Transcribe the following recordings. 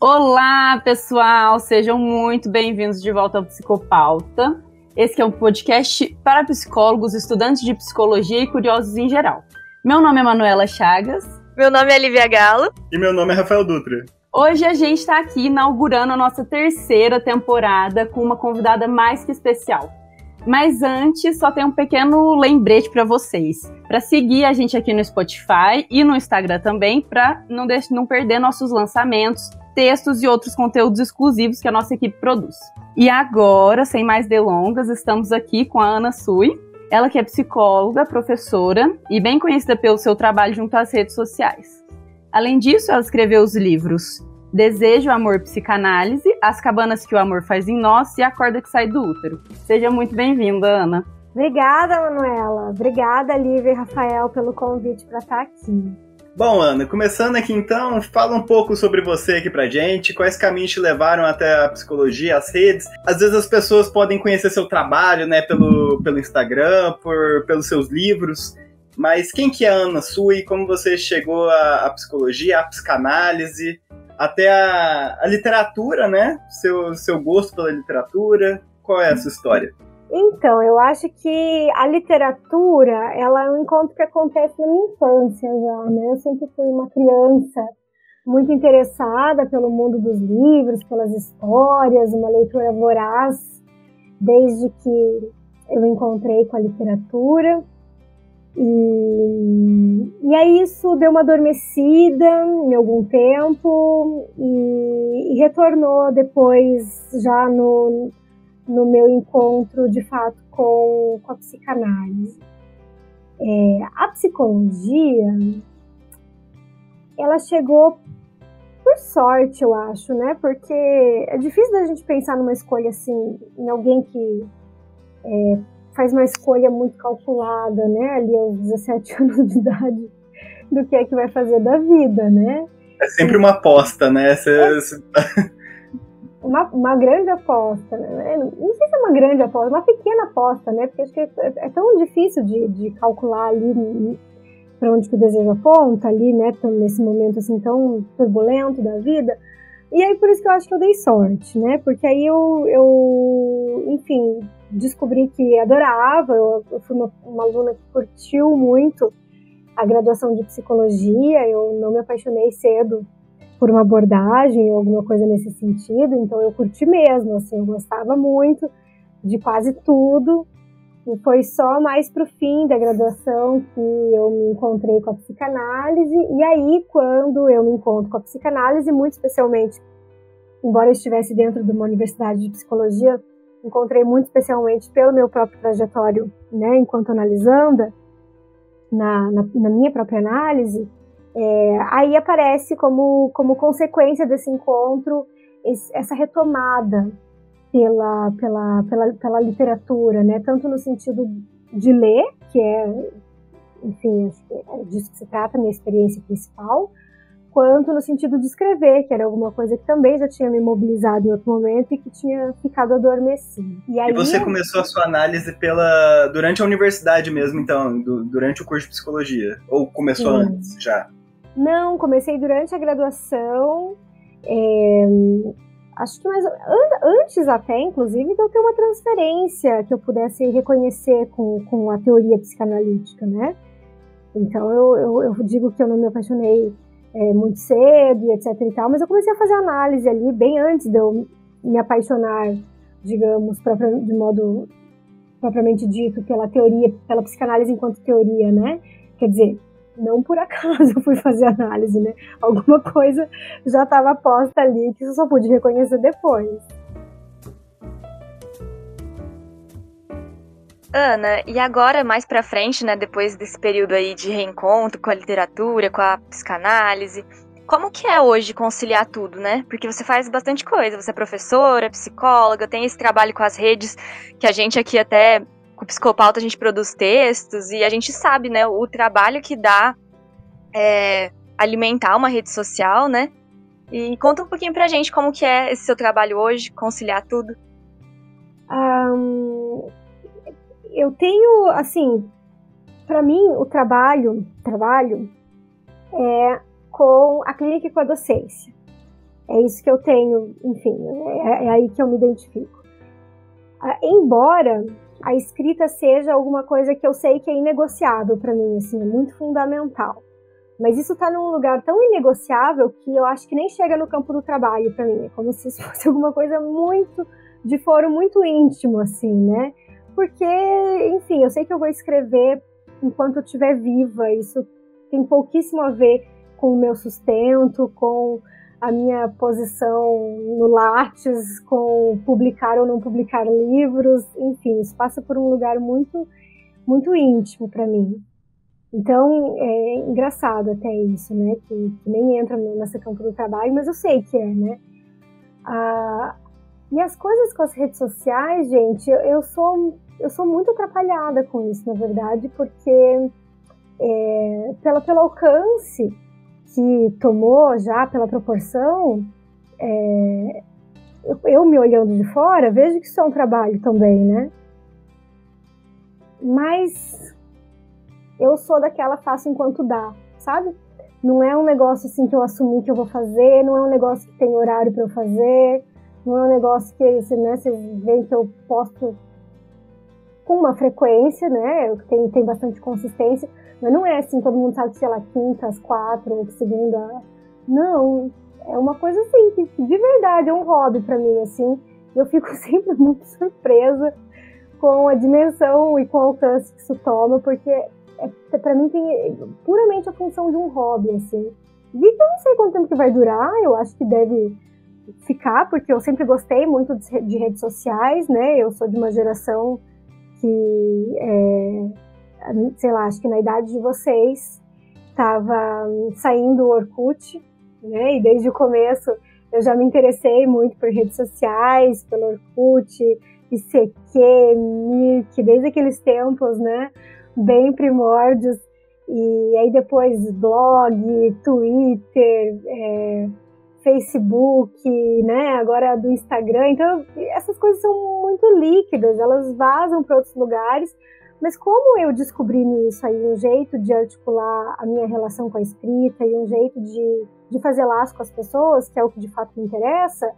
Olá, pessoal! Sejam muito bem-vindos de volta ao Psicopauta. Esse é um podcast para psicólogos, estudantes de psicologia e curiosos em geral. Meu nome é Manuela Chagas. Meu nome é Lívia Galo. E meu nome é Rafael Dutra. Hoje a gente está aqui inaugurando a nossa terceira temporada com uma convidada mais que especial. Mas antes, só tem um pequeno lembrete para vocês. Para seguir a gente aqui no Spotify e no Instagram também, para não, não perder nossos lançamentos, textos e outros conteúdos exclusivos que a nossa equipe produz. E agora, sem mais delongas, estamos aqui com a Ana Sui. Ela que é psicóloga, professora e bem conhecida pelo seu trabalho junto às redes sociais. Além disso, ela escreveu os livros Desejo, Amor, Psicanálise, As Cabanas que o Amor Faz em Nós e A Corda que Sai do Útero. Seja muito bem-vinda, Ana. Obrigada, Manuela. Obrigada, Lívia e Rafael, pelo convite para estar aqui. Bom, Ana, começando aqui então, fala um pouco sobre você aqui pra gente, quais caminhos te levaram até a psicologia, as redes. Às vezes as pessoas podem conhecer seu trabalho, né, pelo, pelo Instagram, por, pelos seus livros, mas quem que é a Ana Sui, como você chegou à, à psicologia, à psicanálise, até a, a literatura, né? Seu, seu gosto pela literatura. Qual é a sua história? Então, eu acho que a literatura, ela é um encontro que acontece na minha infância já, né? Eu sempre fui uma criança muito interessada pelo mundo dos livros, pelas histórias, uma leitura voraz desde que eu encontrei com a literatura. E, e aí isso deu uma adormecida em algum tempo e, e retornou depois já no, no meu encontro de fato com, com a psicanálise. É, a psicologia ela chegou por sorte, eu acho, né? Porque é difícil da gente pensar numa escolha assim, em alguém que é, faz uma escolha muito calculada, né, ali aos 17 anos de idade, do que é que vai fazer da vida, né? É sempre uma aposta, né? Você... Uma, uma grande aposta, né? Não sei se é uma grande aposta, uma pequena aposta, né? Porque acho que é, é tão difícil de, de calcular ali para onde que o desejo aponta ali, né? Nesse momento assim tão turbulento da vida. E aí por isso que eu acho que eu dei sorte, né? Porque aí eu, eu descobri que adorava, eu, eu fui uma, uma, aluna que curtiu muito a graduação de psicologia, eu não me apaixonei cedo por uma abordagem ou alguma coisa nesse sentido, então eu curti mesmo, assim, eu gostava muito de quase tudo, e foi só mais pro fim da graduação que eu me encontrei com a psicanálise, e aí quando eu me encontro com a psicanálise, muito especialmente, embora eu estivesse dentro de uma universidade de psicologia, encontrei muito especialmente pelo meu próprio trajetório, né, enquanto analisanda, na, na, na minha própria análise, é, aí aparece como, como consequência desse encontro esse, essa retomada pela, pela, pela, pela literatura, né, tanto no sentido de ler, que é, enfim, é disso que se trata, a minha experiência principal, quanto no sentido de escrever, que era alguma coisa que também já tinha me mobilizado em outro momento e que tinha ficado adormecido. E, aí, e você começou a sua análise pela durante a universidade mesmo, então, do, durante o curso de psicologia? Ou começou Sim. antes já? Não, comecei durante a graduação. É, acho que mais antes até, inclusive, de eu ter uma transferência que eu pudesse reconhecer com, com a teoria psicanalítica, né? Então eu, eu, eu digo que eu não me apaixonei é, muito cedo e etc e tal, mas eu comecei a fazer análise ali bem antes de eu me apaixonar, digamos, de modo propriamente dito pela teoria, pela psicanálise enquanto teoria, né? Quer dizer, não por acaso eu fui fazer análise, né? Alguma coisa já estava posta ali que eu só pude reconhecer depois. Ana, e agora mais para frente, né, depois desse período aí de reencontro com a literatura, com a psicanálise, como que é hoje conciliar tudo, né? Porque você faz bastante coisa, você é professora, psicóloga, tem esse trabalho com as redes, que a gente aqui até com o Psicopauta a gente produz textos e a gente sabe, né, o trabalho que dá é, alimentar uma rede social, né? E conta um pouquinho pra gente como que é esse seu trabalho hoje, conciliar tudo. Um, eu tenho, assim, para mim o trabalho, trabalho é com a clínica e com a docência. É isso que eu tenho, enfim, é, é aí que eu me identifico. Ah, embora a escrita seja alguma coisa que eu sei que é inegociável para mim, assim, é muito fundamental. Mas isso está num lugar tão inegociável que eu acho que nem chega no campo do trabalho para mim. É como se isso fosse alguma coisa muito de foro muito íntimo, assim, né? Porque, enfim, eu sei que eu vou escrever enquanto eu estiver viva. Isso tem pouquíssimo a ver com o meu sustento, com a minha posição no Lattes, com publicar ou não publicar livros, enfim, isso passa por um lugar muito, muito íntimo para mim. Então, é engraçado até isso, né? Que, que, nem entra nessa campo do trabalho, mas eu sei que é, né? Ah, e as coisas com as redes sociais, gente, eu, eu, sou, eu sou muito atrapalhada com isso, na verdade, porque é, pela, pelo alcance que tomou já, pela proporção, é, eu, eu me olhando de fora, vejo que isso é um trabalho também, né? Mas eu sou daquela faço enquanto dá, sabe? Não é um negócio assim que eu assumi que eu vou fazer, não é um negócio que tem horário para eu fazer, não é um negócio que né, vocês veem que eu posto com uma frequência, né? Tem, tem bastante consistência, mas não é assim, todo mundo sabe que, sei lá, quinta às quatro, segunda. Não, é uma coisa assim, que de verdade é um hobby para mim, assim. Eu fico sempre muito surpresa com a dimensão e com o alcance que isso toma, porque é, para mim tem puramente a função de um hobby, assim. E eu não sei quanto tempo que vai durar, eu acho que deve ficar, porque eu sempre gostei muito de redes sociais, né? Eu sou de uma geração que, é, sei lá, acho que na idade de vocês estava saindo o Orkut, né? E desde o começo eu já me interessei muito por redes sociais, pelo Orkut, ICQ, Mirk, desde aqueles tempos, né? bem primórdios. E aí depois blog, Twitter, é, Facebook, né? Agora do Instagram. Então essas coisas são muito líquidas, elas vazam para outros lugares. Mas como eu descobri nisso aí um jeito de articular a minha relação com a escrita e um jeito de, de fazer laço com as pessoas, que é o que de fato me interessa,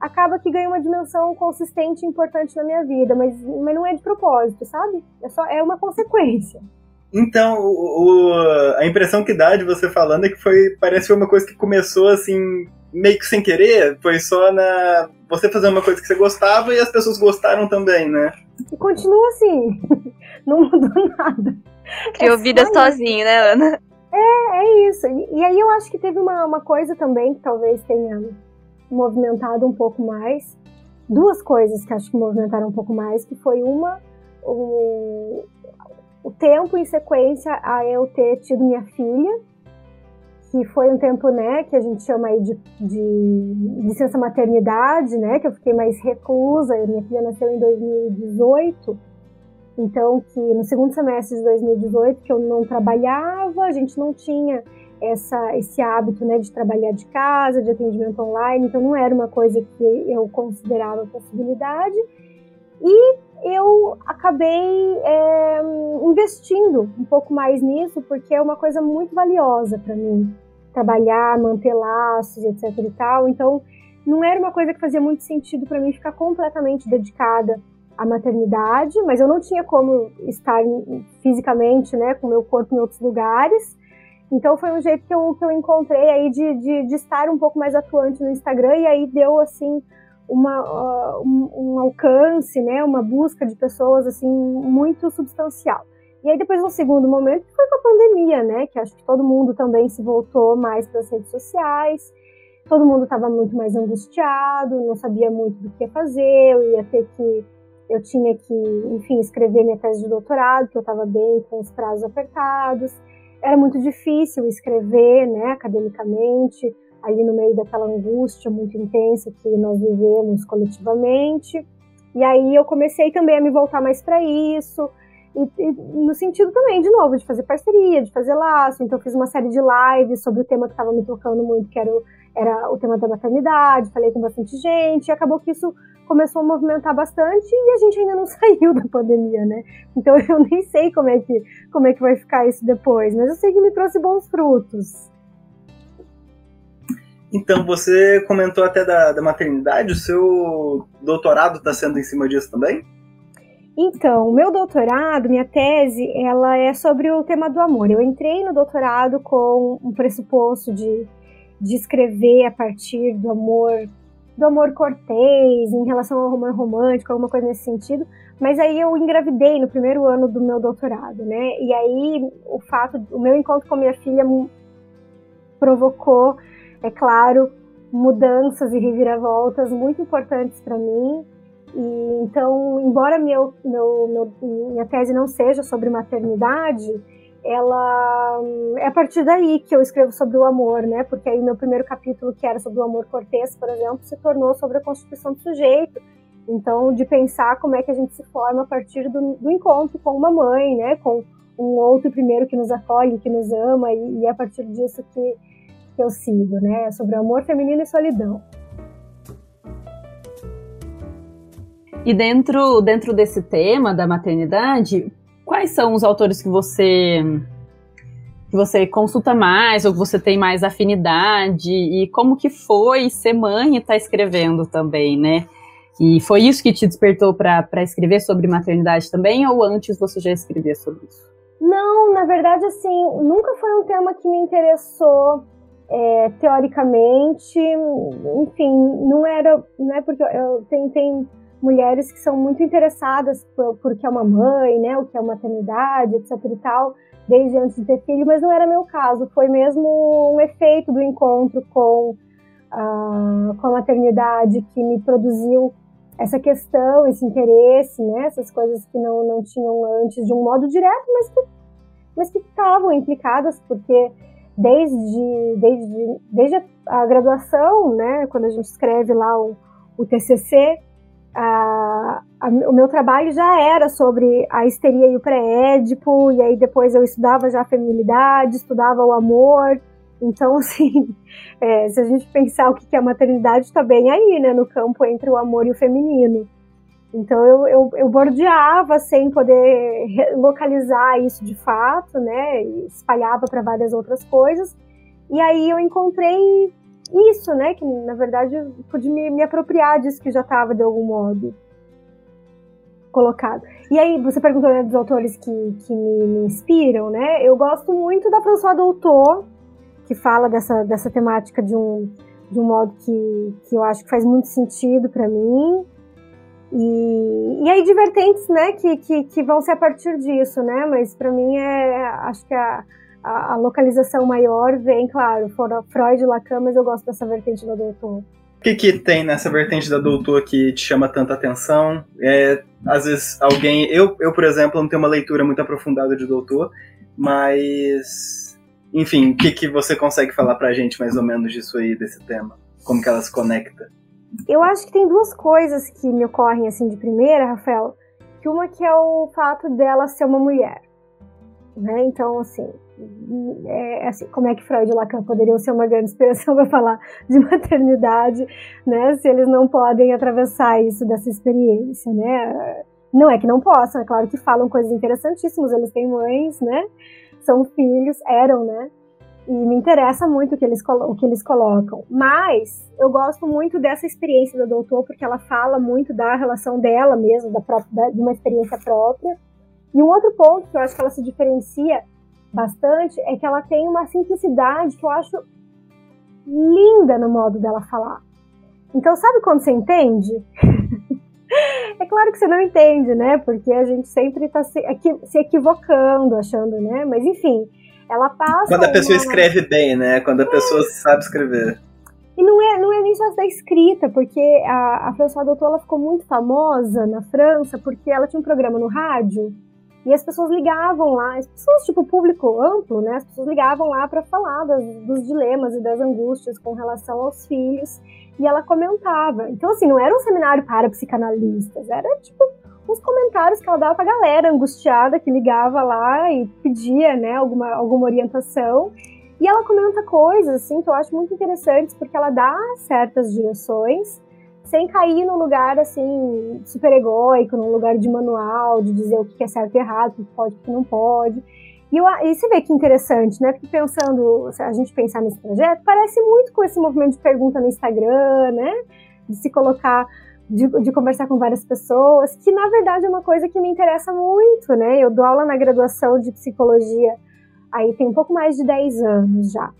acaba que ganha uma dimensão consistente e importante na minha vida, mas, mas não é de propósito, sabe? É só é uma consequência. Então, o, o, a impressão que dá de você falando é que foi parece uma coisa que começou assim meio que sem querer, foi só na você fazer uma coisa que você gostava e as pessoas gostaram também, né? E continua assim, não mudou nada. Criou é vida sozinho, né, Ana? É, é isso. E, e, aí eu acho que teve uma, uma coisa também que talvez tenha movimentado um pouco mais. Duas coisas que acho que movimentaram um pouco mais, que foi uma, o, o tempo em sequência a eu ter tido minha filha, que foi um tempo, né, que a gente chama aí de, de licença maternidade, né, que eu fiquei mais reclusa, minha filha nasceu em 2018, então que no segundo semestre de 2018 que eu não trabalhava, a gente não tinha essa, esse hábito né, de trabalhar de casa, de atendimento online, então não era uma coisa que eu considerava possibilidade. E eu acabei é, investindo um pouco mais nisso, porque é uma coisa muito valiosa para mim, trabalhar, manter laços, etc e tal. Então, não era uma coisa que fazia muito sentido para mim ficar completamente dedicada à maternidade, mas eu não tinha como estar fisicamente, né, com meu corpo em outros lugares. Então foi um jeito que eu, que eu encontrei aí de, de, de estar um pouco mais atuante no Instagram e aí deu assim uma, uh, um, um, alcance, né, uma busca de pessoas assim muito substancial. E aí depois um segundo momento foi com a pandemia, né, que acho que todo mundo também se voltou mais para as redes sociais. Todo mundo estava muito mais angustiado, não sabia muito do que ia fazer, eu ia ter que eu tinha que, enfim, escrever minha tese de doutorado, que eu estava bem com os prazos apertados era muito difícil escrever, né, academicamente, ali no meio daquela angústia muito intensa que nós vivemos coletivamente. E aí eu comecei também a me voltar mais para isso, e, e, no sentido também, de novo, de fazer parceria, de fazer laço. Então eu fiz uma série de lives sobre o tema que estava me tocando muito, que era o, era o tema da maternidade, falei com bastante gente, e acabou que isso começou a movimentar bastante e a gente ainda não saiu da pandemia, né? Então eu nem sei como é que, como é que vai ficar isso depois, mas eu sei que me trouxe bons frutos. Então, você comentou até da, da maternidade, o seu doutorado está sendo em cima disso também? Então, o meu doutorado, minha tese, ela é sobre o tema do amor. Eu entrei no doutorado com um pressuposto de, de escrever a partir do amor do amor cortês, em relação ao amor romântico, alguma coisa nesse sentido. Mas aí eu engravidei no primeiro ano do meu doutorado, né? E aí o fato, o meu encontro com minha filha provocou, é claro, mudanças e reviravoltas muito importantes para mim. E então, embora meu, meu, meu, minha tese não seja sobre maternidade, ela é a partir daí que eu escrevo sobre o amor, né? Porque aí meu primeiro capítulo, que era sobre o amor cortês, por exemplo, se tornou sobre a constituição do sujeito. Então, de pensar como é que a gente se forma a partir do, do encontro com uma mãe, né? Com um outro primeiro que nos acolhe, que nos ama, e, e é a partir disso que, que eu sigo, né? Sobre o amor feminino e solidão. E dentro, dentro desse tema da maternidade, quais são os autores que você que você consulta mais ou que você tem mais afinidade e como que foi ser mãe e estar tá escrevendo também, né? E foi isso que te despertou para escrever sobre maternidade também ou antes você já escrevia sobre isso? Não, na verdade, assim, nunca foi um tema que me interessou é, teoricamente. Enfim, não era, né? Porque eu tenho, tenho mulheres que são muito interessadas por, por que é uma mãe, né, o que é maternidade, etc e tal, desde antes de ter filho, mas não era meu caso, foi mesmo um efeito do encontro com, a, com a maternidade que me produziu essa questão, esse interesse, né, essas coisas que não, não tinham antes de um modo direto, mas que mas que estavam implicadas, porque desde, desde, desde a, graduação, né, quando a gente escreve lá o, o TCC, a, a, o meu trabalho já era sobre a histeria e o pré-édipo, e aí depois eu estudava já a feminilidade, estudava o amor. Então, assim, é, se a gente pensar o que é a maternidade, está bem aí, né, no campo entre o amor e o feminino. Então, eu, eu, eu bordeava sem poder localizar isso de fato, né, e espalhava para várias outras coisas. E aí eu encontrei isso, né? Que na verdade eu pude me, me apropriar disso que já estava de algum modo colocado. E aí, você perguntou né, dos autores que, que me, me, inspiram, né? Eu gosto muito da François Doutor, que fala dessa, dessa temática de um, de um modo que, que eu acho que faz muito sentido para mim. E, e aí, divertentes, né? Que, que, que vão ser a partir disso, né? Mas para mim é. Acho que a a, a, localização maior vem, claro, fora Freud Lacan, mas eu gosto dessa vertente da doutor. O que, que tem nessa vertente da doutor que te chama tanta atenção? É, às vezes alguém. Eu, eu, por exemplo, não tenho uma leitura muito aprofundada de doutor, mas. Enfim, o que, que você consegue falar pra gente mais ou menos disso aí, desse tema? Como que ela se conecta? Eu acho que tem duas coisas que me ocorrem assim de primeira, Rafael. Que uma que é o fato dela ser uma mulher. Né? Então, assim, é, assim, como é que Freud e Lacan poderiam ser uma grande inspiração para falar de maternidade, né? Se eles não podem atravessar isso dessa experiência, né? Não é que não possam, é claro que falam coisas interessantíssimas, eles têm mães, né? São filhos, eram, né? E me interessa muito o que eles, o que eles colocam. Mas eu gosto muito dessa experiência da doutor, porque ela fala muito da relação dela mesmo, da própria, da, de uma experiência própria. E um outro ponto que eu acho que ela se diferencia bastante é que ela tem uma simplicidade que eu acho linda no modo dela falar. Então, sabe quando você entende? é claro que você não entende, né? Porque a gente sempre está se, se, equivocando, achando, né? Mas enfim, ela passa. Quando a pessoa uma... escreve bem, né? Quando a é. pessoa sabe escrever. E não é, não é nem só da escrita, porque a, a Françoise Doutor ela ficou muito famosa na França porque ela tinha um programa no rádio e as pessoas ligavam lá, as pessoas, tipo, público amplo, né? As pessoas ligavam lá para falar das, dos dilemas e das angústias com relação aos filhos. E ela comentava. Então, assim, não era um seminário para psicanalistas, era, tipo, uns comentários que ela dava pra galera angustiada que ligava lá e pedia, né, alguma, alguma orientação. E ela comenta coisas, assim, que eu acho muito interessantes, porque ela dá certas direções, sem cair num lugar assim super egóico, num lugar de manual, de dizer o que é certo e errado, o que pode e o que não pode. E, eu, e você vê que interessante, né? Porque pensando, se a gente pensar nesse projeto, parece muito com esse movimento de pergunta no Instagram, né? De se colocar, de, de, conversar com várias pessoas, que na verdade é uma coisa que me interessa muito, né? Eu dou aula na graduação de psicologia aí tem um pouco mais de 10 anos já.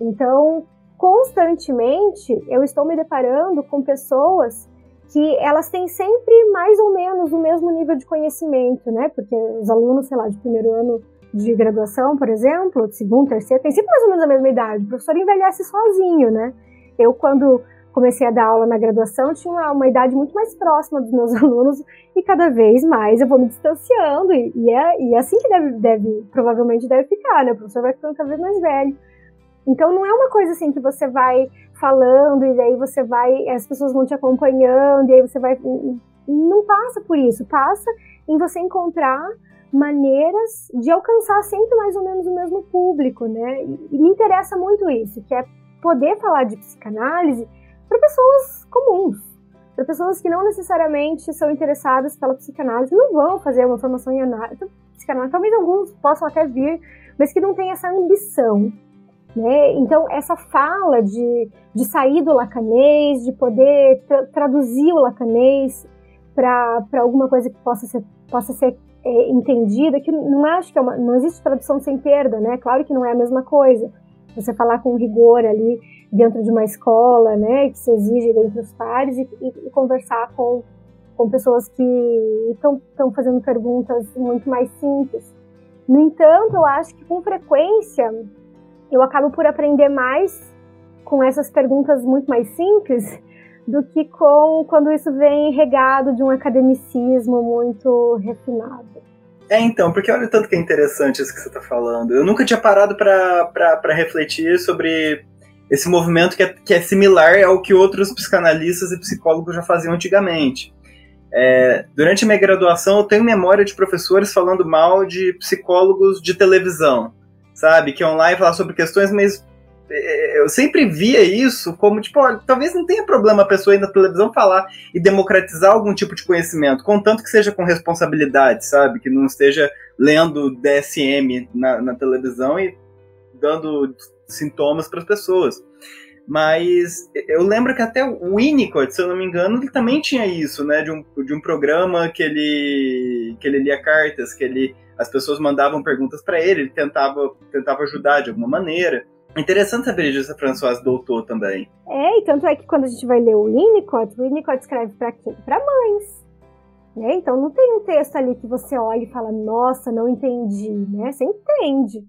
Então, constantemente eu estou me deparando com pessoas que elas têm sempre mais ou menos o mesmo nível de conhecimento, né? Porque os alunos, sei lá, de primeiro ano de graduação, por exemplo, segundo, terceiro, tem sempre mais ou menos a mesma idade. O professor envelhece sozinho, né? Eu, quando comecei a dar aula na graduação, tinha uma, uma idade muito mais próxima dos meus alunos e cada vez mais eu vou me distanciando e, e, é, e é assim que deve, deve, provavelmente deve ficar, né? O professor vai ficando cada vez mais velho. Então não é uma coisa assim que você vai falando e daí você vai, as pessoas vão te acompanhando e aí você vai. Não passa por isso, passa em você encontrar maneiras de alcançar sempre mais ou menos o mesmo público, né? E me interessa muito isso, que é poder falar de psicanálise para pessoas comuns, para pessoas que não necessariamente são interessadas pela psicanálise, não vão fazer uma formação em análise, psicanálise. Talvez alguns possam até vir, mas que não têm essa ambição. Né? Então, essa fala de, de sair do lacanês, de poder tra traduzir o lacanês para alguma coisa que possa ser, possa ser é, entendida, que não acho que é uma, não existe tradução sem perda, né? Claro que não é a mesma coisa. Você falar com rigor ali dentro de uma escola, né, que se exige entre os pares e, e, e conversar com, com pessoas que estão fazendo perguntas muito mais simples. No entanto, eu acho que com frequência eu acabo por aprender mais com essas perguntas muito mais simples do que com quando isso vem regado de um academicismo muito refinado. É, então, porque olha o tanto que é interessante isso que você está falando. Eu nunca tinha parado para refletir sobre esse movimento que é, que é similar ao que outros psicanalistas e psicólogos já faziam antigamente. É, durante a minha graduação, eu tenho memória de professores falando mal de psicólogos de televisão, sabe? Que online falar sobre questões, mas é, eu sempre via isso como, tipo, olha, talvez não tenha problema a pessoa ir na televisão falar e democratizar algum tipo de conhecimento, contanto que seja com responsabilidade, sabe? Que não esteja lendo DSM na, na televisão e dando sintomas para as pessoas. Mas eu lembro que até o Winnicott, se eu não me engano, ele também tinha isso, né? De um, de um programa que ele, que ele lia cartas, que ele, as pessoas mandavam perguntas para ele, ele tentava, tentava ajudar de alguma maneira. Interessante saber disso a Françoise doutor também. É, e tanto é que quando a gente vai ler o Winnicott, o Winnicott escreve para quem? Para mães. Né? Então não tem um texto ali que você olha e fala, nossa, não entendi, né? Você entende.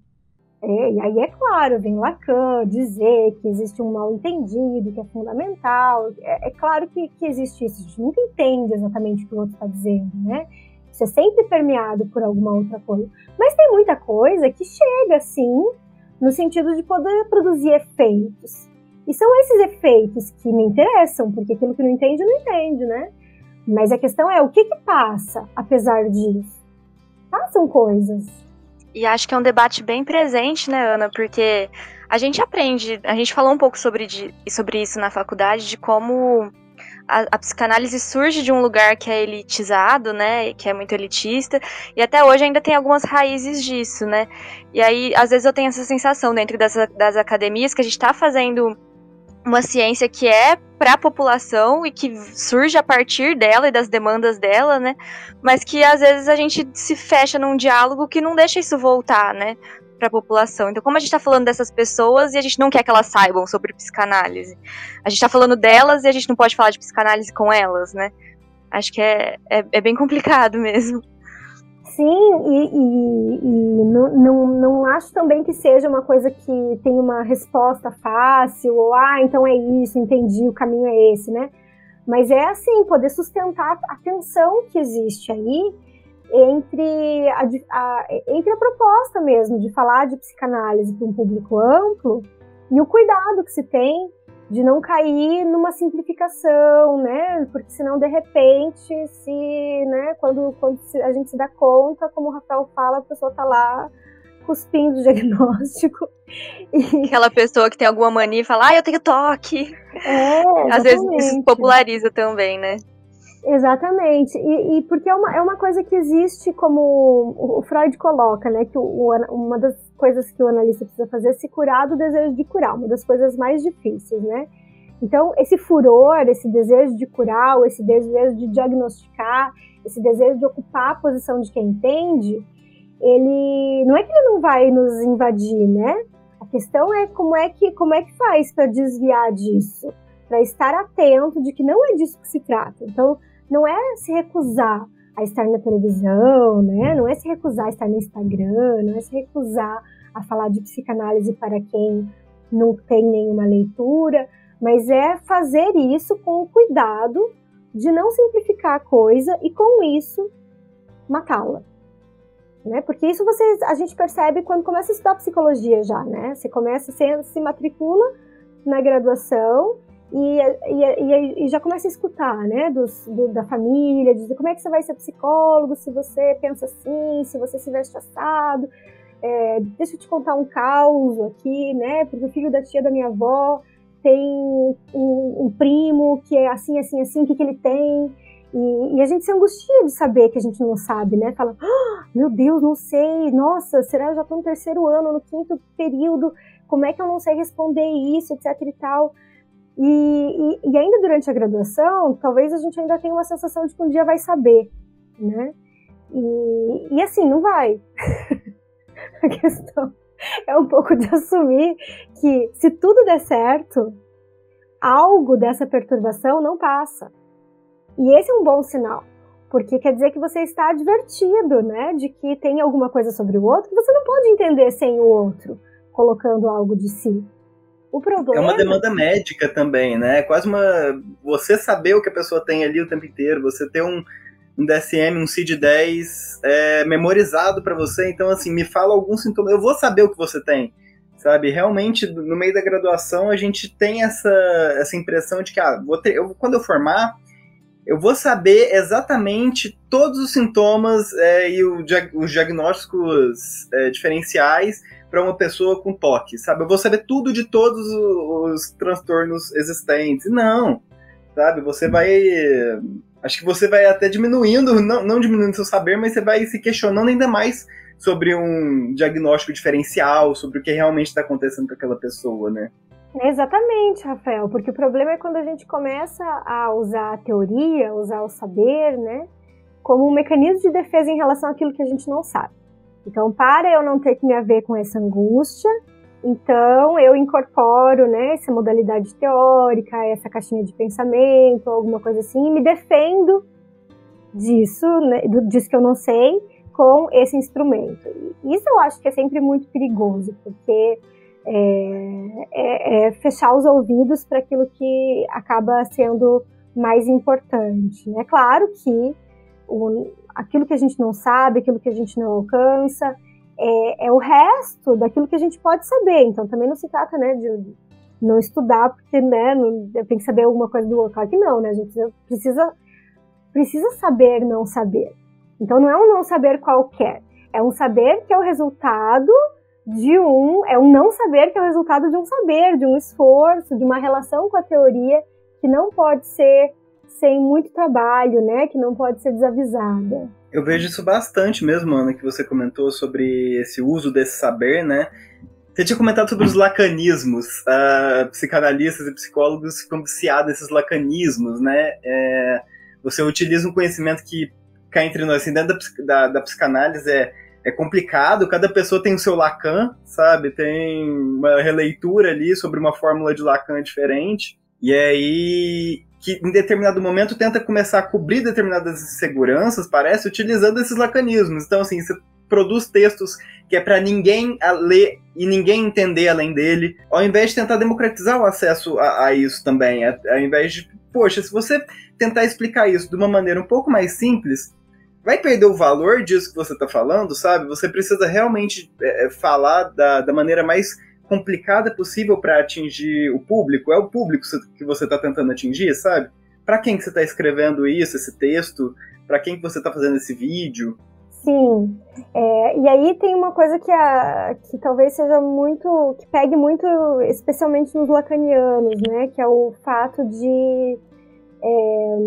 É, e aí, é claro, vem Lacan dizer que existe um mal entendido, que é fundamental. É, é claro que, que, existe isso, a gente nunca entende exatamente o que o outro está dizendo, né? Isso é sempre permeado por alguma outra coisa. Mas tem muita coisa que chega, sim, no sentido de poder produzir efeitos. E são esses efeitos que me interessam, porque aquilo que não entende, não entende, né? Mas a questão é o que que passa apesar disso? Passam coisas. E acho que é um debate bem presente, né, Ana? Porque a gente aprende, a gente falou um pouco sobre, de, sobre isso na faculdade, de como a, a, psicanálise surge de um lugar que é elitizado, né, que é muito elitista, e até hoje ainda tem algumas raízes disso, né. E aí, às vezes eu tenho essa sensação dentro das, das academias que a gente está fazendo uma ciência que é para a população e que surge a partir dela e das demandas dela, né? Mas que às vezes a gente se fecha num diálogo que não deixa isso voltar, né? Para a população. Então, como a gente está falando dessas pessoas e a gente não quer que elas saibam sobre psicanálise, a gente está falando delas e a gente não pode falar de psicanálise com elas, né? Acho que é, é, é bem complicado mesmo. Sim, e, e, e não, não, não, acho também que seja uma coisa que tem uma resposta fácil, ou ah, então é isso, entendi, o caminho é esse, né? Mas é assim, poder sustentar a tensão que existe aí entre a, a, entre a proposta mesmo de falar de psicanálise para um público amplo e o cuidado que se tem de não cair numa simplificação, né? Porque senão, de repente, se, né, quando, quando a gente se dá conta, como o Rafael fala, a pessoa tá lá cuspindo o diagnóstico. E... Aquela pessoa que tem alguma mania e fala, ah, eu tenho toque. É, Às vezes isso populariza também, né? Exatamente, e, e, porque é uma, é uma coisa que existe como o Freud coloca, né, que o, o, uma das coisas que o analista precisa fazer é se curar do desejo de curar, uma das coisas mais difíceis, né? Então, esse furor, esse desejo de curar, esse desejo de diagnosticar, esse desejo de ocupar a posição de quem entende, ele não é que ele não vai nos invadir, né? A questão é como é que como é que faz para desviar disso, para estar atento de que não é disso que se trata. Então, não é se recusar a estar na televisão, né? Não é se recusar a estar no Instagram, não é se recusar a falar de psicanálise para quem não tem nenhuma leitura, mas é fazer isso com o cuidado de não simplificar a coisa e com isso matá-la. Né? Porque isso você, a gente percebe quando começa a estudar psicologia já, né? Você começa, você se matricula na graduação e, e, e, já começa a escutar, né, dos, do, da família, dizer como é que você vai ser psicólogo, se você pensa assim, se você se veste assado. É, deixa eu te contar um caos aqui, né, porque o filho da tia da minha avó tem um, um primo que é assim, assim, assim, o que, que ele tem? E, e, a gente se angustia de saber que a gente não sabe, né? Fala, oh, meu Deus, não sei, nossa, será que eu já estou no terceiro ano, no quinto período, como é que eu não sei responder isso, etc e tal. E, e, e ainda durante a graduação, talvez a gente ainda tenha uma sensação de que um dia vai saber, né? E, e assim, não vai. a questão é um pouco de assumir que se tudo der certo, algo dessa perturbação não passa. E esse é um bom sinal, porque quer dizer que você está advertido, né, de que tem alguma coisa sobre o outro que você não pode entender sem o outro, colocando algo de si. O problema... É uma demanda médica também, né? É quase uma. Você saber o que a pessoa tem ali o tempo inteiro, você ter um, um DSM, um CID-10 é, memorizado para você. Então, assim, me fala algum sintoma. Eu vou saber o que você tem, sabe? Realmente, no meio da graduação, a gente tem essa, essa impressão de que, ah, vou ter, eu, quando eu formar, eu vou saber exatamente todos os sintomas é, e o, os diagnósticos é, diferenciais para uma pessoa com toque, sabe? Eu vou saber tudo de todos os, os transtornos existentes. Não, sabe? Você vai acho que você vai até diminuindo, não, não diminuindo seu saber, mas você vai se questionando ainda mais sobre um diagnóstico diferencial, sobre o que realmente está acontecendo com aquela pessoa, né? Exatamente, Rafael, porque o problema é quando a gente começa a usar a teoria, usar o saber, né, como um mecanismo de defesa em relação àquilo que a gente não sabe. Então, para eu não ter que me haver com essa angústia, então, eu incorporo né, essa modalidade teórica, essa caixinha de pensamento, alguma coisa assim, e me defendo disso, né, disso que eu não sei, com esse instrumento. Isso eu acho que é sempre muito perigoso, porque é, é, é fechar os ouvidos para aquilo que acaba sendo mais importante. É claro que o, aquilo que a gente não sabe, aquilo que a gente não alcança, é, é, o resto daquilo que a gente pode saber. Então também não se trata, né, de não estudar porque, né, tem que saber alguma coisa do outro. Claro que não, né? A gente precisa, precisa saber não saber. Então não é um não saber qualquer, é um saber que é o resultado de um, é um não saber que é o resultado de um saber, de um esforço, de uma relação com a teoria que não pode ser sem muito trabalho, né? Que não pode ser desavisada. Eu vejo isso bastante mesmo, Ana, que você comentou sobre esse uso desse saber, né? Você tinha comentado sobre os lacanismos. Uh, psicanalistas e psicólogos ficam viciados nesses lacanismos, né? É, você utiliza um conhecimento que cá entre nós, assim, dentro da, da, da, psicanálise é, é complicado, cada pessoa tem o seu Lacan, sabe? Tem uma releitura ali sobre uma fórmula de Lacan diferente. E aí que em determinado momento tenta começar a cobrir determinadas inseguranças, parece, utilizando esses lacanismos. Então, assim, você produz textos que é para ninguém ler e ninguém entender além dele, ao invés de tentar democratizar o acesso a, a isso também, ao invés de, poxa, se você tentar explicar isso de uma maneira um pouco mais simples, vai perder o valor disso que você está falando, sabe? Você precisa realmente é, falar da, da maneira mais complicada possível para atingir o público, é o público que você está tentando atingir, sabe? Para quem que você está escrevendo isso, esse texto? Para quem que você está fazendo esse vídeo? Sim, é, e aí tem uma coisa que, a, que talvez seja muito, que pegue muito, especialmente nos lacanianos, né, que é o fato de é,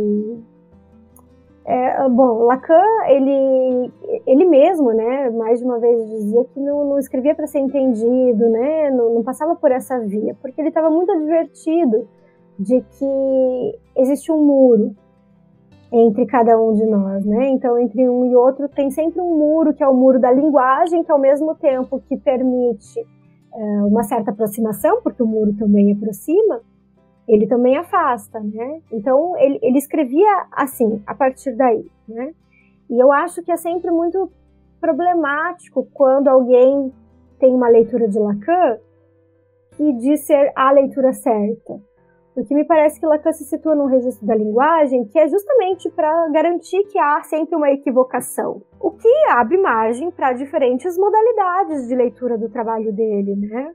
É, bom, Lacan, ele, ele mesmo, né, mais de uma vez dizia que não, não escrevia para ser entendido, né, não, não, passava por essa via, porque ele estava muito advertido de que existe um muro entre cada um de nós, né? Então, entre um e outro tem sempre um muro, que é o muro da linguagem, que ao mesmo tempo que permite é, uma certa aproximação, porque o muro também aproxima, ele também afasta, né? Então ele, ele escrevia assim, a partir daí, né? E eu acho que é sempre muito problemático quando alguém tem uma leitura de Lacan e diz ser a leitura certa. Porque me parece que Lacan se situa num registro da linguagem que é justamente para garantir que há sempre uma equivocação, o que abre margem para diferentes modalidades de leitura do trabalho dele, né?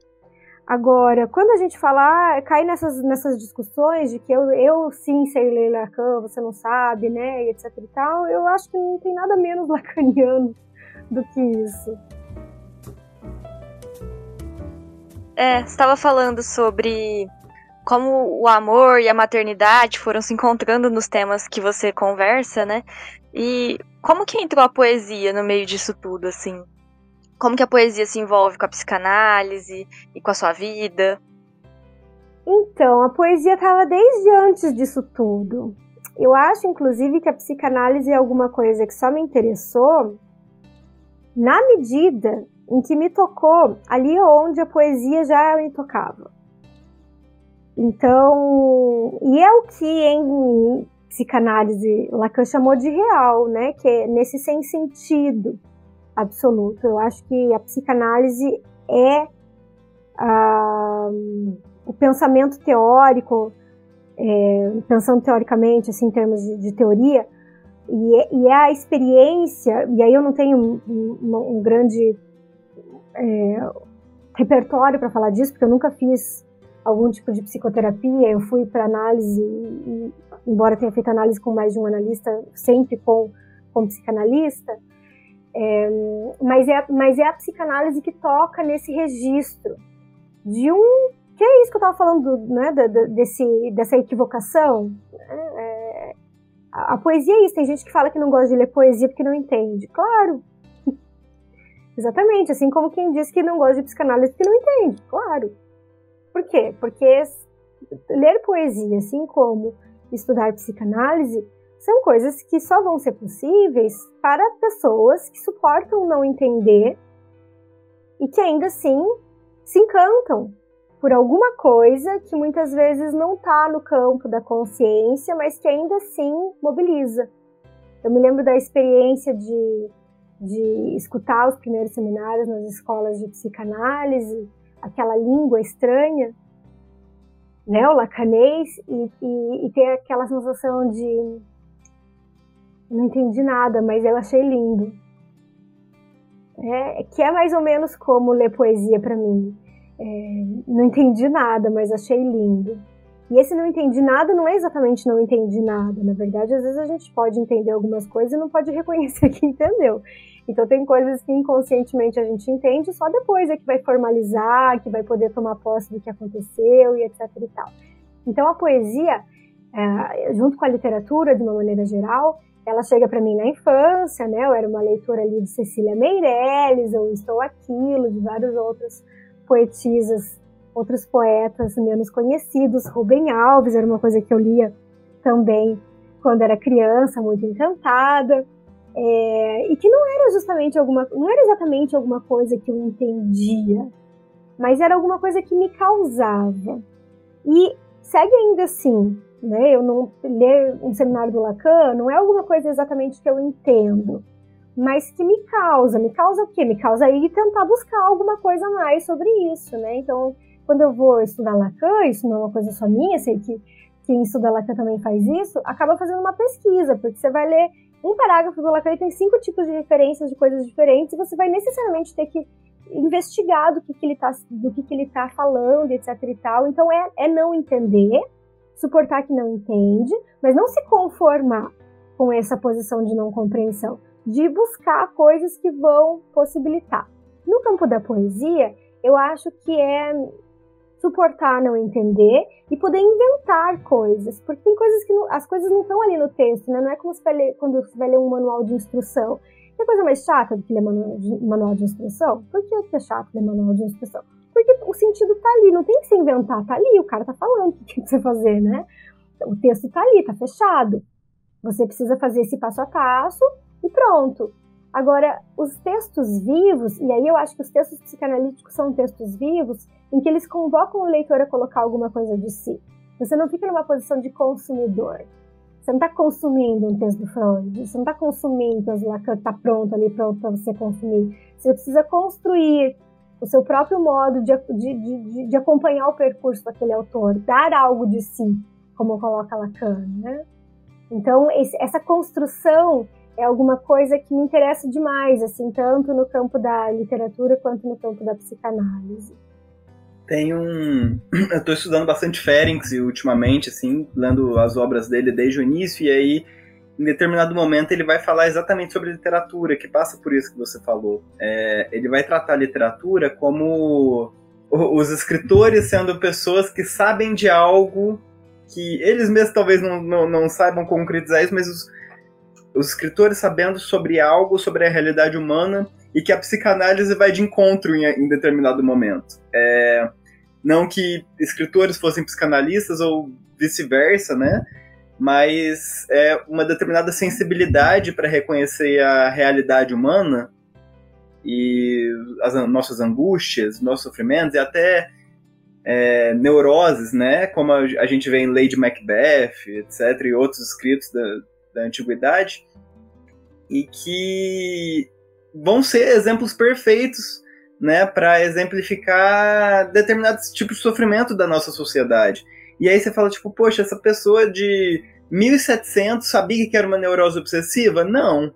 Agora, quando a gente fala, ah, cai nessas, nessas discussões de que eu, eu sim sei ler Lacan, você não sabe, né, e etc e tal, eu acho que não tem nada menos lacaniano do que isso. É, estava falando sobre como o amor e a maternidade foram se encontrando nos temas que você conversa, né? E como que entrou a poesia no meio disso tudo, assim? Como que a poesia se envolve com a psicanálise e com a sua vida? Então, a poesia estava desde antes disso tudo. Eu acho, inclusive, que a psicanálise é alguma coisa que só me interessou na medida em que me tocou ali onde a poesia já me tocava. Então, e é o que em psicanálise Lacan chamou de real, né? Que é nesse sem sentido absoluto. Eu acho que a psicanálise é uh, o pensamento teórico, é, pensando teoricamente, assim, em termos de, de teoria, e é, e é, a experiência, e aí eu não tenho um, um, um grande é, repertório para falar disso, porque eu nunca fiz algum tipo de psicoterapia, eu fui para análise, e, embora tenha feito análise com mais de um analista, sempre com, com psicanalista, é, mas, é, mas é a psicanálise que toca nesse registro de um. Que é isso que eu estava falando, né, desse, dessa equivocação. Né, é, a, a, poesia é isso. Tem gente que fala que não gosta de ler poesia porque não entende. Claro. Exatamente. Assim como quem diz que não gosta de psicanálise porque não entende. Claro. Por quê? Porque ler poesia, assim como estudar psicanálise, são coisas que só vão ser possíveis para pessoas que suportam não entender e que ainda assim se encantam por alguma coisa que muitas vezes não está no campo da consciência, mas que ainda assim mobiliza. Eu me lembro da experiência de, de escutar os primeiros seminários nas escolas de psicanálise, aquela língua estranha, né, o lacanês, e, e, e ter aquela sensação de não entendi nada, mas eu achei lindo. É, que é mais ou menos como ler poesia para mim. É, não entendi nada, mas achei lindo. E esse não entendi nada não é exatamente não entendi nada. Na verdade, às vezes a gente pode entender algumas coisas e não pode reconhecer que entendeu. Então tem coisas que inconscientemente a gente entende, só depois é que vai formalizar, que vai poder tomar posse do que aconteceu e etc e tal. Então a poesia, é, junto com a literatura de uma maneira geral, ela chega para mim na infância, né? Eu era uma leitora ali de Cecília Meirelles, ou Estou Aquilo, de vários outros poetisas, outros poetas menos conhecidos. Rubem Alves era uma coisa que eu lia também quando era criança, muito encantada. É, e que não era justamente alguma, não era exatamente alguma coisa que eu entendia, mas era alguma coisa que me causava. E segue ainda assim, né? Eu não ler um seminário do Lacan não é alguma coisa exatamente que eu entendo, mas que me causa. Me causa o quê? Me causa ir tentar buscar alguma coisa mais sobre isso, né? Então, quando eu vou estudar Lacan, isso não é uma coisa só minha, sei que quem estuda Lacan também faz isso, acaba fazendo uma pesquisa, porque você vai ler um parágrafo do Lacan e tem cinco tipos de referências de coisas diferentes, e você vai necessariamente ter que investigar do que, que ele está do que, que ele tá falando, etc e tal. Então é, é não entender, suportar que não entende, mas não se conformar com essa posição de não compreensão, de buscar coisas que vão possibilitar. No campo da poesia, eu acho que é suportar não entender e poder inventar coisas, porque tem coisas que não, as coisas não estão ali no texto, né? Não é como se vai ler, quando você vai ler um manual de instrução. Tem coisa mais chata do que ler manual de, manual de instrução? Por que é chato ler manual de instrução? Porque o sentido tá ali, não tem que se inventar, tá ali, o cara tá falando o que tem que você fazer, né? O texto tá ali, tá fechado. Você precisa fazer esse passo a passo e pronto. Agora, os textos vivos, e aí eu acho que os textos psicanalíticos são textos vivos, em que eles convocam o leitor a colocar alguma coisa de si. Você não fica numa posição de consumidor. Você não está consumindo um texto do Freud, você não está consumindo o texto do Lacan que está pronto ali, para você consumir. Você precisa construir o seu próprio modo de, de, de, de, acompanhar o percurso daquele autor, dar algo de si, como coloca Lacan, né? Então, esse, essa construção é alguma coisa que me interessa demais, assim, tanto no campo da literatura quanto no campo da psicanálise. Tem um. Eu estou estudando bastante Ferenc ultimamente, assim, lendo as obras dele desde o início, e aí, em determinado momento, ele vai falar exatamente sobre literatura, que passa por isso que você falou. É, ele vai tratar a literatura como os escritores sendo pessoas que sabem de algo que eles mesmos talvez não, não, não saibam concretizar isso, mas os, os escritores sabendo sobre algo, sobre a realidade humana, e que a psicanálise vai de encontro em, em determinado momento. É, não que escritores fossem psicanalistas ou vice-versa, né? Mas é uma determinada sensibilidade para reconhecer a realidade humana e as nossas angústias, nossos sofrimentos e até é, neuroses, né? Como a, gente vê em Lady Macbeth, etc., e outros escritos da, da antiguidade, e que vão ser exemplos perfeitos né, para exemplificar determinados tipos de sofrimento da nossa sociedade. E aí você fala, tipo, poxa, essa pessoa de 1700 sabia que era uma neurose obsessiva? Não.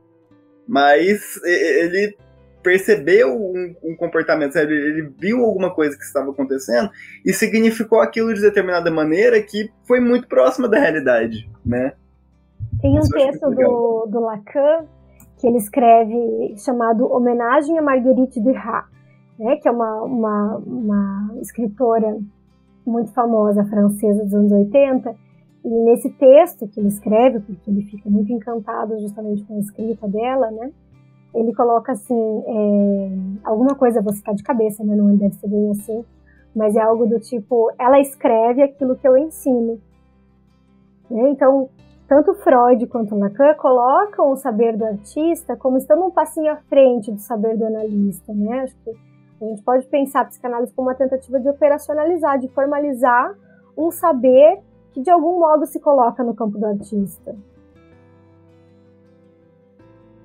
Mas ele percebeu um, um comportamento, sabe? ele viu alguma coisa que estava acontecendo e significou aquilo de determinada maneira que foi muito próxima da realidade, né? Tem um texto do, do Lacan que ele escreve chamado Homenagem a Marguerite Duras, né, que é uma, uma, uma escritora muito famosa francesa dos anos 80, e nesse texto que ele escreve, porque ele fica muito encantado justamente com a escrita dela, né, ele coloca assim, é, alguma coisa, você está de cabeça, né, não deve ser bem assim, mas é algo do tipo, ela escreve aquilo que eu ensino. Né? Então, tanto Freud quanto Lacan colocam o saber do artista como estando um passinho à frente do saber do analista, né? Acho que a gente pode pensar a psicanálise como uma tentativa de operacionalizar, de formalizar um saber que de algum modo se coloca no campo do artista.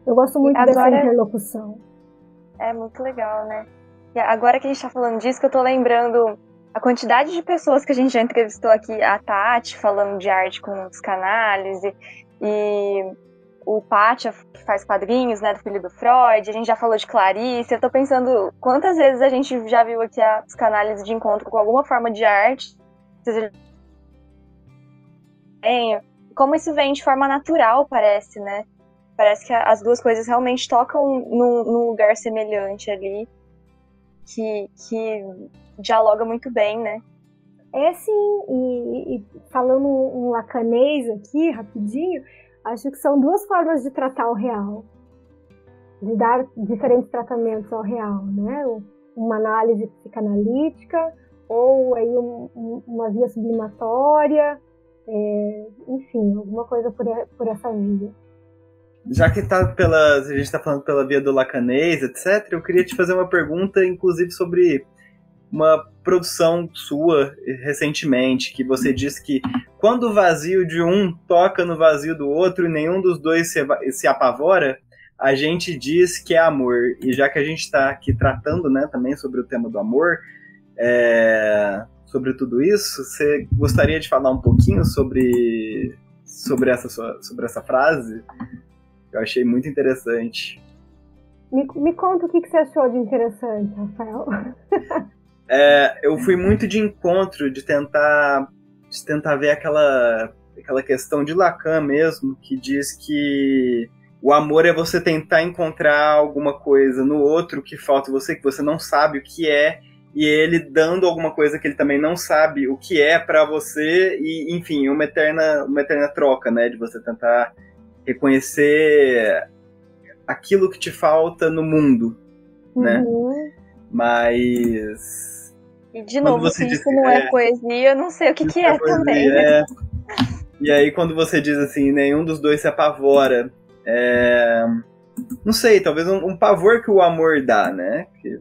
Eu gosto muito agora, dessa interlocução. É muito legal, né? E agora que a gente está falando disso, que eu estou lembrando a quantidade de pessoas que a gente já entrevistou aqui, a Tati falando de arte com psicanálise, e o Pátia, faz quadrinhos, né, do filho do Freud, a gente já falou de Clarice, eu tô pensando quantas vezes a gente já viu aqui a psicanálise de encontro com alguma forma de arte, como isso vem de forma natural, parece, né? Parece que as duas coisas realmente tocam num, num lugar semelhante ali, que, que dialoga muito bem, né? É sim, e, e falando um lacanês aqui, rapidinho, acho que são duas formas de tratar o real, de dar diferentes tratamentos ao real, né? Uma análise psicanalítica ou aí um, um, uma via sublimatória, é, enfim, alguma coisa por, por essa via. Já que tá pela, a gente está falando pela via do lacanês, etc., eu queria te fazer uma pergunta, inclusive, sobre uma produção sua recentemente, que você disse que quando o vazio de um toca no vazio do outro e nenhum dos dois se, se apavora, a gente diz que é amor. E já que a gente está aqui tratando né, também sobre o tema do amor, é, sobre tudo isso, você gostaria de falar um pouquinho sobre, sobre, essa, sua, sobre essa frase? Eu achei muito interessante. Me, me conta o que, que você achou de interessante, Rafael. é, eu fui muito de encontro, de tentar, de tentar ver aquela, aquela questão de Lacan mesmo, que diz que o amor é você tentar encontrar alguma coisa no outro que falta você, que você não sabe o que é, e ele dando alguma coisa que ele também não sabe o que é para você e enfim uma eterna uma eterna troca né de você tentar reconhecer aquilo que te falta no mundo né Uhum. mas E de novo, você se diz isso não é, é- poesia, eu não sei o que, que é Poesia, também. é. E aí, quando você diz assim, nenhum dos dois se apavora, é, não sei, talvez um, um pavor que o amor dá, né? Que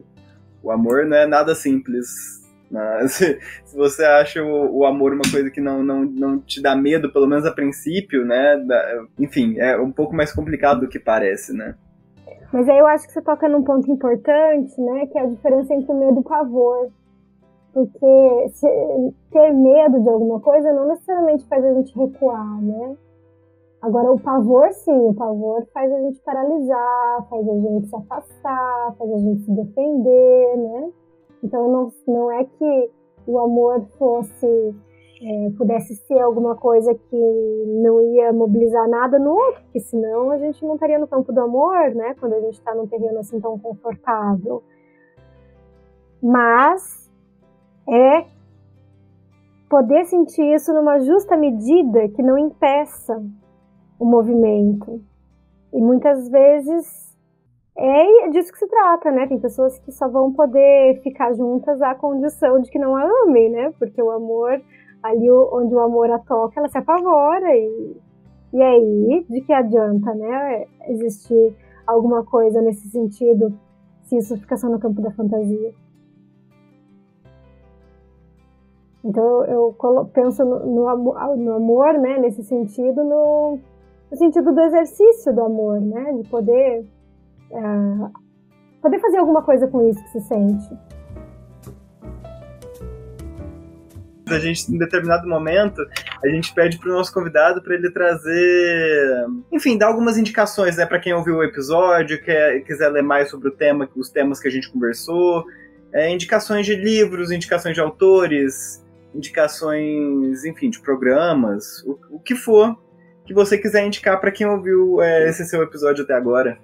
o amor não é nada simples. Mas, se, se você acha o, o amor uma coisa que não, não, não te dá medo, pelo menos a princípio, né? dá- enfim, é um pouco mais complicado do que parece, né? Mas aí eu acho que você toca num ponto importante, né? Que é a diferença entre o medo e o pavor. Porque se- ter medo de alguma coisa não necessariamente faz a gente recuar, né? Agora, o pavor, sim, o pavor faz a gente paralisar, faz a gente se afastar, faz a gente se defender, né? Então, não, não é que o amor fosse, é, pudesse ser alguma coisa que não ia mobilizar nada no outro, porque senão a gente não estaria no campo do amor, né? Quando a gente está num terreno assim tão confortável. Mas é poder sentir isso numa justa medida que não impeça o movimento. E muitas vezes é disso que se trata, né? Tem pessoas que só vão poder ficar juntas à condição de que não a amem, né? Porque o amor, ali onde o amor a toca, ela se apavora. E, e aí, de que adianta, né? Existir alguma coisa nesse sentido se isso fica só no campo da fantasia. Então eu penso no, no amo- no amor, né, nesse sentido, no, no sentido do exercício do amor, né, de poder ah, poder fazer alguma coisa com isso que se sente. A gente, em determinado momento, a gente pede pro nosso convidado para ele trazer, enfim, dar algumas indicações, né, para quem ouviu o episódio, quer, quiser ler mais sobre o tema, os temas que a gente conversou, é, indicações de livros, indicações de autores, indicações, enfim, de programas, o, o que for que você quiser indicar para quem ouviu é, esse seu episódio até agora.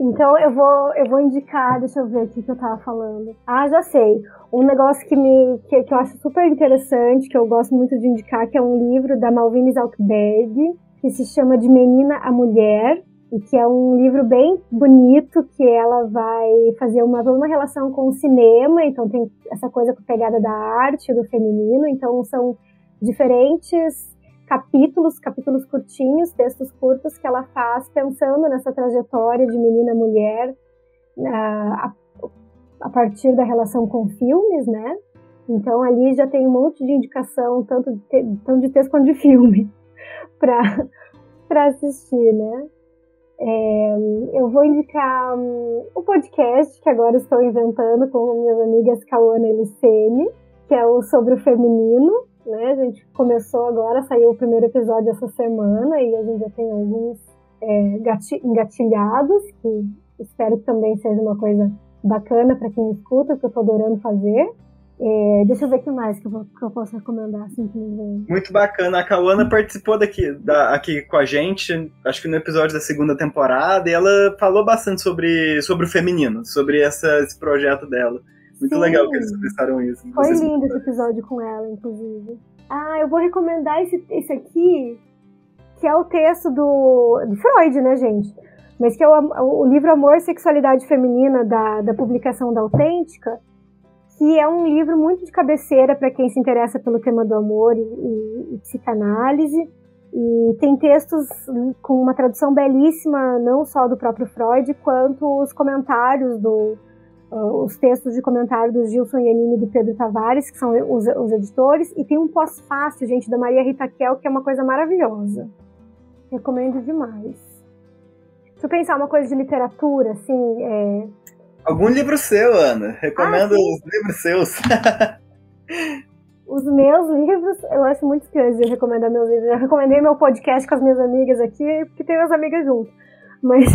Então eu vou, eu vou indicar, deixa eu ver aqui que eu tava falando. Ah, já sei. Um negócio que, me, que, que eu acho super interessante, que eu gosto muito de indicar, que é um livro da Malvine Zalkberg, que se chama De Menina a Mulher, e que é um livro bem bonito, que ela vai fazer uma, uma relação com o cinema, então tem essa coisa com pegada da arte, do feminino, então são diferentes capítulos, capítulos curtinhos, textos curtos que ela faz pensando nessa trajetória de menina mulher a, a partir da relação com filmes, né? Então ali já tem um monte de indicação, tanto de, tanto de texto quanto de filme, para assistir, né? É, eu vou indicar um, o podcast que agora estou inventando com minhas amigas Cauana e Licene, que é o sobre o feminino, né? A gente começou agora, saiu o primeiro episódio essa semana e a gente já tem alguns é, gati- engatilhados, que espero que também seja uma coisa bacana para quem escuta, que eu tô adorando fazer. É, deixa eu ver o que mais que eu, que eu posso recomendar assim. Muito bacana. A Cauana participou daqui, da- aqui com a gente, acho que no episódio da segunda temporada, e ela falou bastante sobre, sobre o feminino, sobre essa, esse projeto dela. Muito Sim. legal que eles começaram isso. Foi lindo esse episódio com ela, inclusive. Ah, eu vou recomendar esse, esse aqui, que é o texto do, do Freud, né, gente? Mas que é o, o livro Amor, Sexualidade Feminina, da, da publicação da Autêntica, que é um livro muito de cabeceira para quem se interessa pelo tema do amor e, e- e psicanálise. E tem textos com uma tradução belíssima, não só do próprio Freud, quanto os comentários do, uh, os textos de comentário do Gilson Yanini e do Pedro Tavares, que são os, os editores, e tem um pós-fácil, gente, da Maria Rita Kel, que é uma coisa maravilhosa. Recomendo demais. Se eu pensar uma coisa de literatura, assim, é... Algum livro seu, Ana. Recomendo Ah, os livros seus. os meus livros, eu acho muito estranho de recomendar meus livros. Eu recomendei meu podcast com as minhas amigas aqui, porque tem minhas amigas junto. Mas,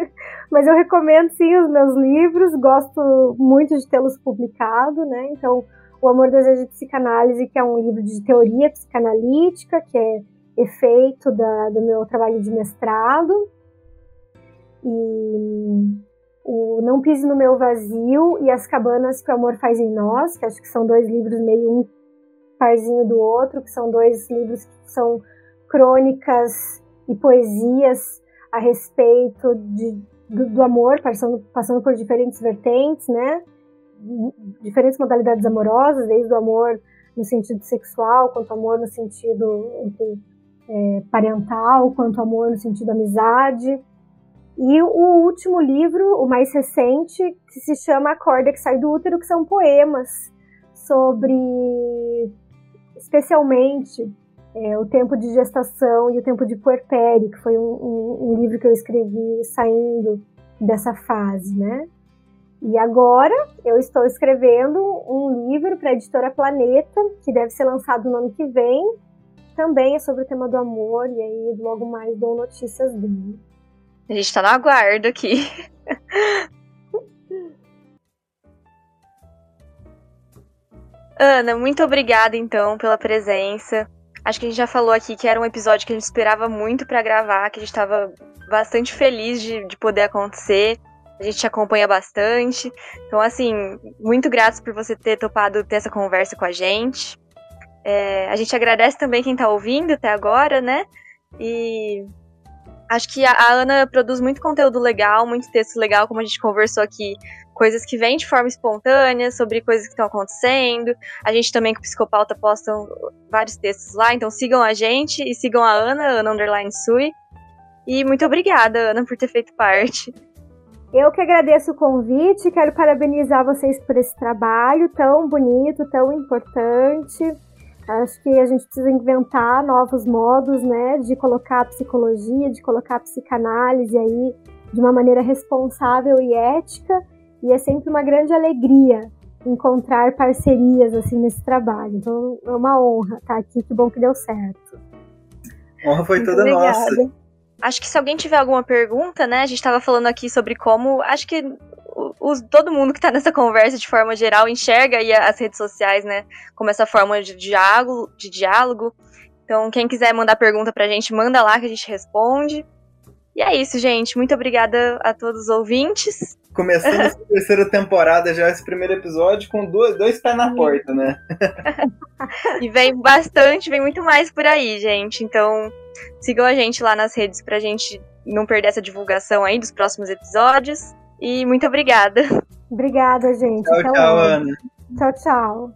mas eu recomendo sim os meus livros, gosto muito de tê-los publicado, né? Então, O Amor, Desejo e Psicanálise, que é um livro de teoria psicanalítica, que é efeito da, do meu trabalho de mestrado. E o Não Pise no Meu Vazio e As Cabanas que o Amor Faz em Nós, que acho que são dois livros meio um parzinho do outro, que são dois livros que são crônicas e poesias a respeito de, do, do amor, passando, passando por diferentes vertentes, né? Diferentes modalidades amorosas, desde o amor no sentido sexual, quanto amor no sentido é, parental, quanto amor no sentido amizade. E o último livro, o mais recente, que se chama A Corda que Sai do Útero, que são poemas sobre, especialmente, é, o tempo de gestação e o tempo de puerpério, que foi um, um, um livro que eu escrevi saindo dessa fase, né? E agora eu estou escrevendo um livro para a editora Planeta, que deve ser lançado no ano que vem. Também é sobre o tema do amor, e aí logo mais dou notícias dele. A gente tá no aguardo aqui. Ana, muito obrigada então pela presença. Acho que a gente já falou aqui que era um episódio que a gente esperava muito para gravar, que a gente estava bastante feliz de, de poder acontecer. A gente te acompanha bastante. Então, assim, muito gratos por você ter topado ter essa conversa com a gente. É, a gente agradece também quem está ouvindo até agora, né? E acho que a, a, Ana produz muito conteúdo legal, muito texto legal, como a gente conversou aqui. Coisas que vêm de forma espontânea, sobre coisas que estão acontecendo. A gente também, com o Psicopauta, postam vários textos lá, então sigam a gente e sigam a Ana, Ana Underline Sui. E muito obrigada, Ana, por ter feito parte. Eu que agradeço o convite, quero parabenizar vocês por esse trabalho tão bonito, tão importante. Acho que a gente precisa inventar novos modos, né, de colocar a psicologia, de colocar a psicanálise aí de uma maneira responsável e ética, e é sempre uma grande alegria encontrar parcerias assim nesse trabalho. Então é uma honra estar aqui, que bom que deu certo. honra foi Muito toda obrigada. nossa. Acho que se alguém tiver alguma pergunta, né, a gente estava falando aqui sobre como, acho que os, todo mundo que está nessa conversa de forma geral enxerga aí as redes sociais, né, como essa forma de diálogo, de diálogo. Então, quem quiser mandar pergunta pra gente, manda lá que a gente responde. E é isso, gente. Muito obrigada a todos os ouvintes. Começando a terceira temporada, já esse primeiro episódio, com dois, dois pés na porta, né? e vem bastante, vem muito mais por aí, gente. Então, sigam a gente lá nas redes pra gente não perder essa divulgação aí dos próximos episódios. E muito obrigada. Obrigada, gente. Tchau, Até tchau, Ana. Tchau, tchau.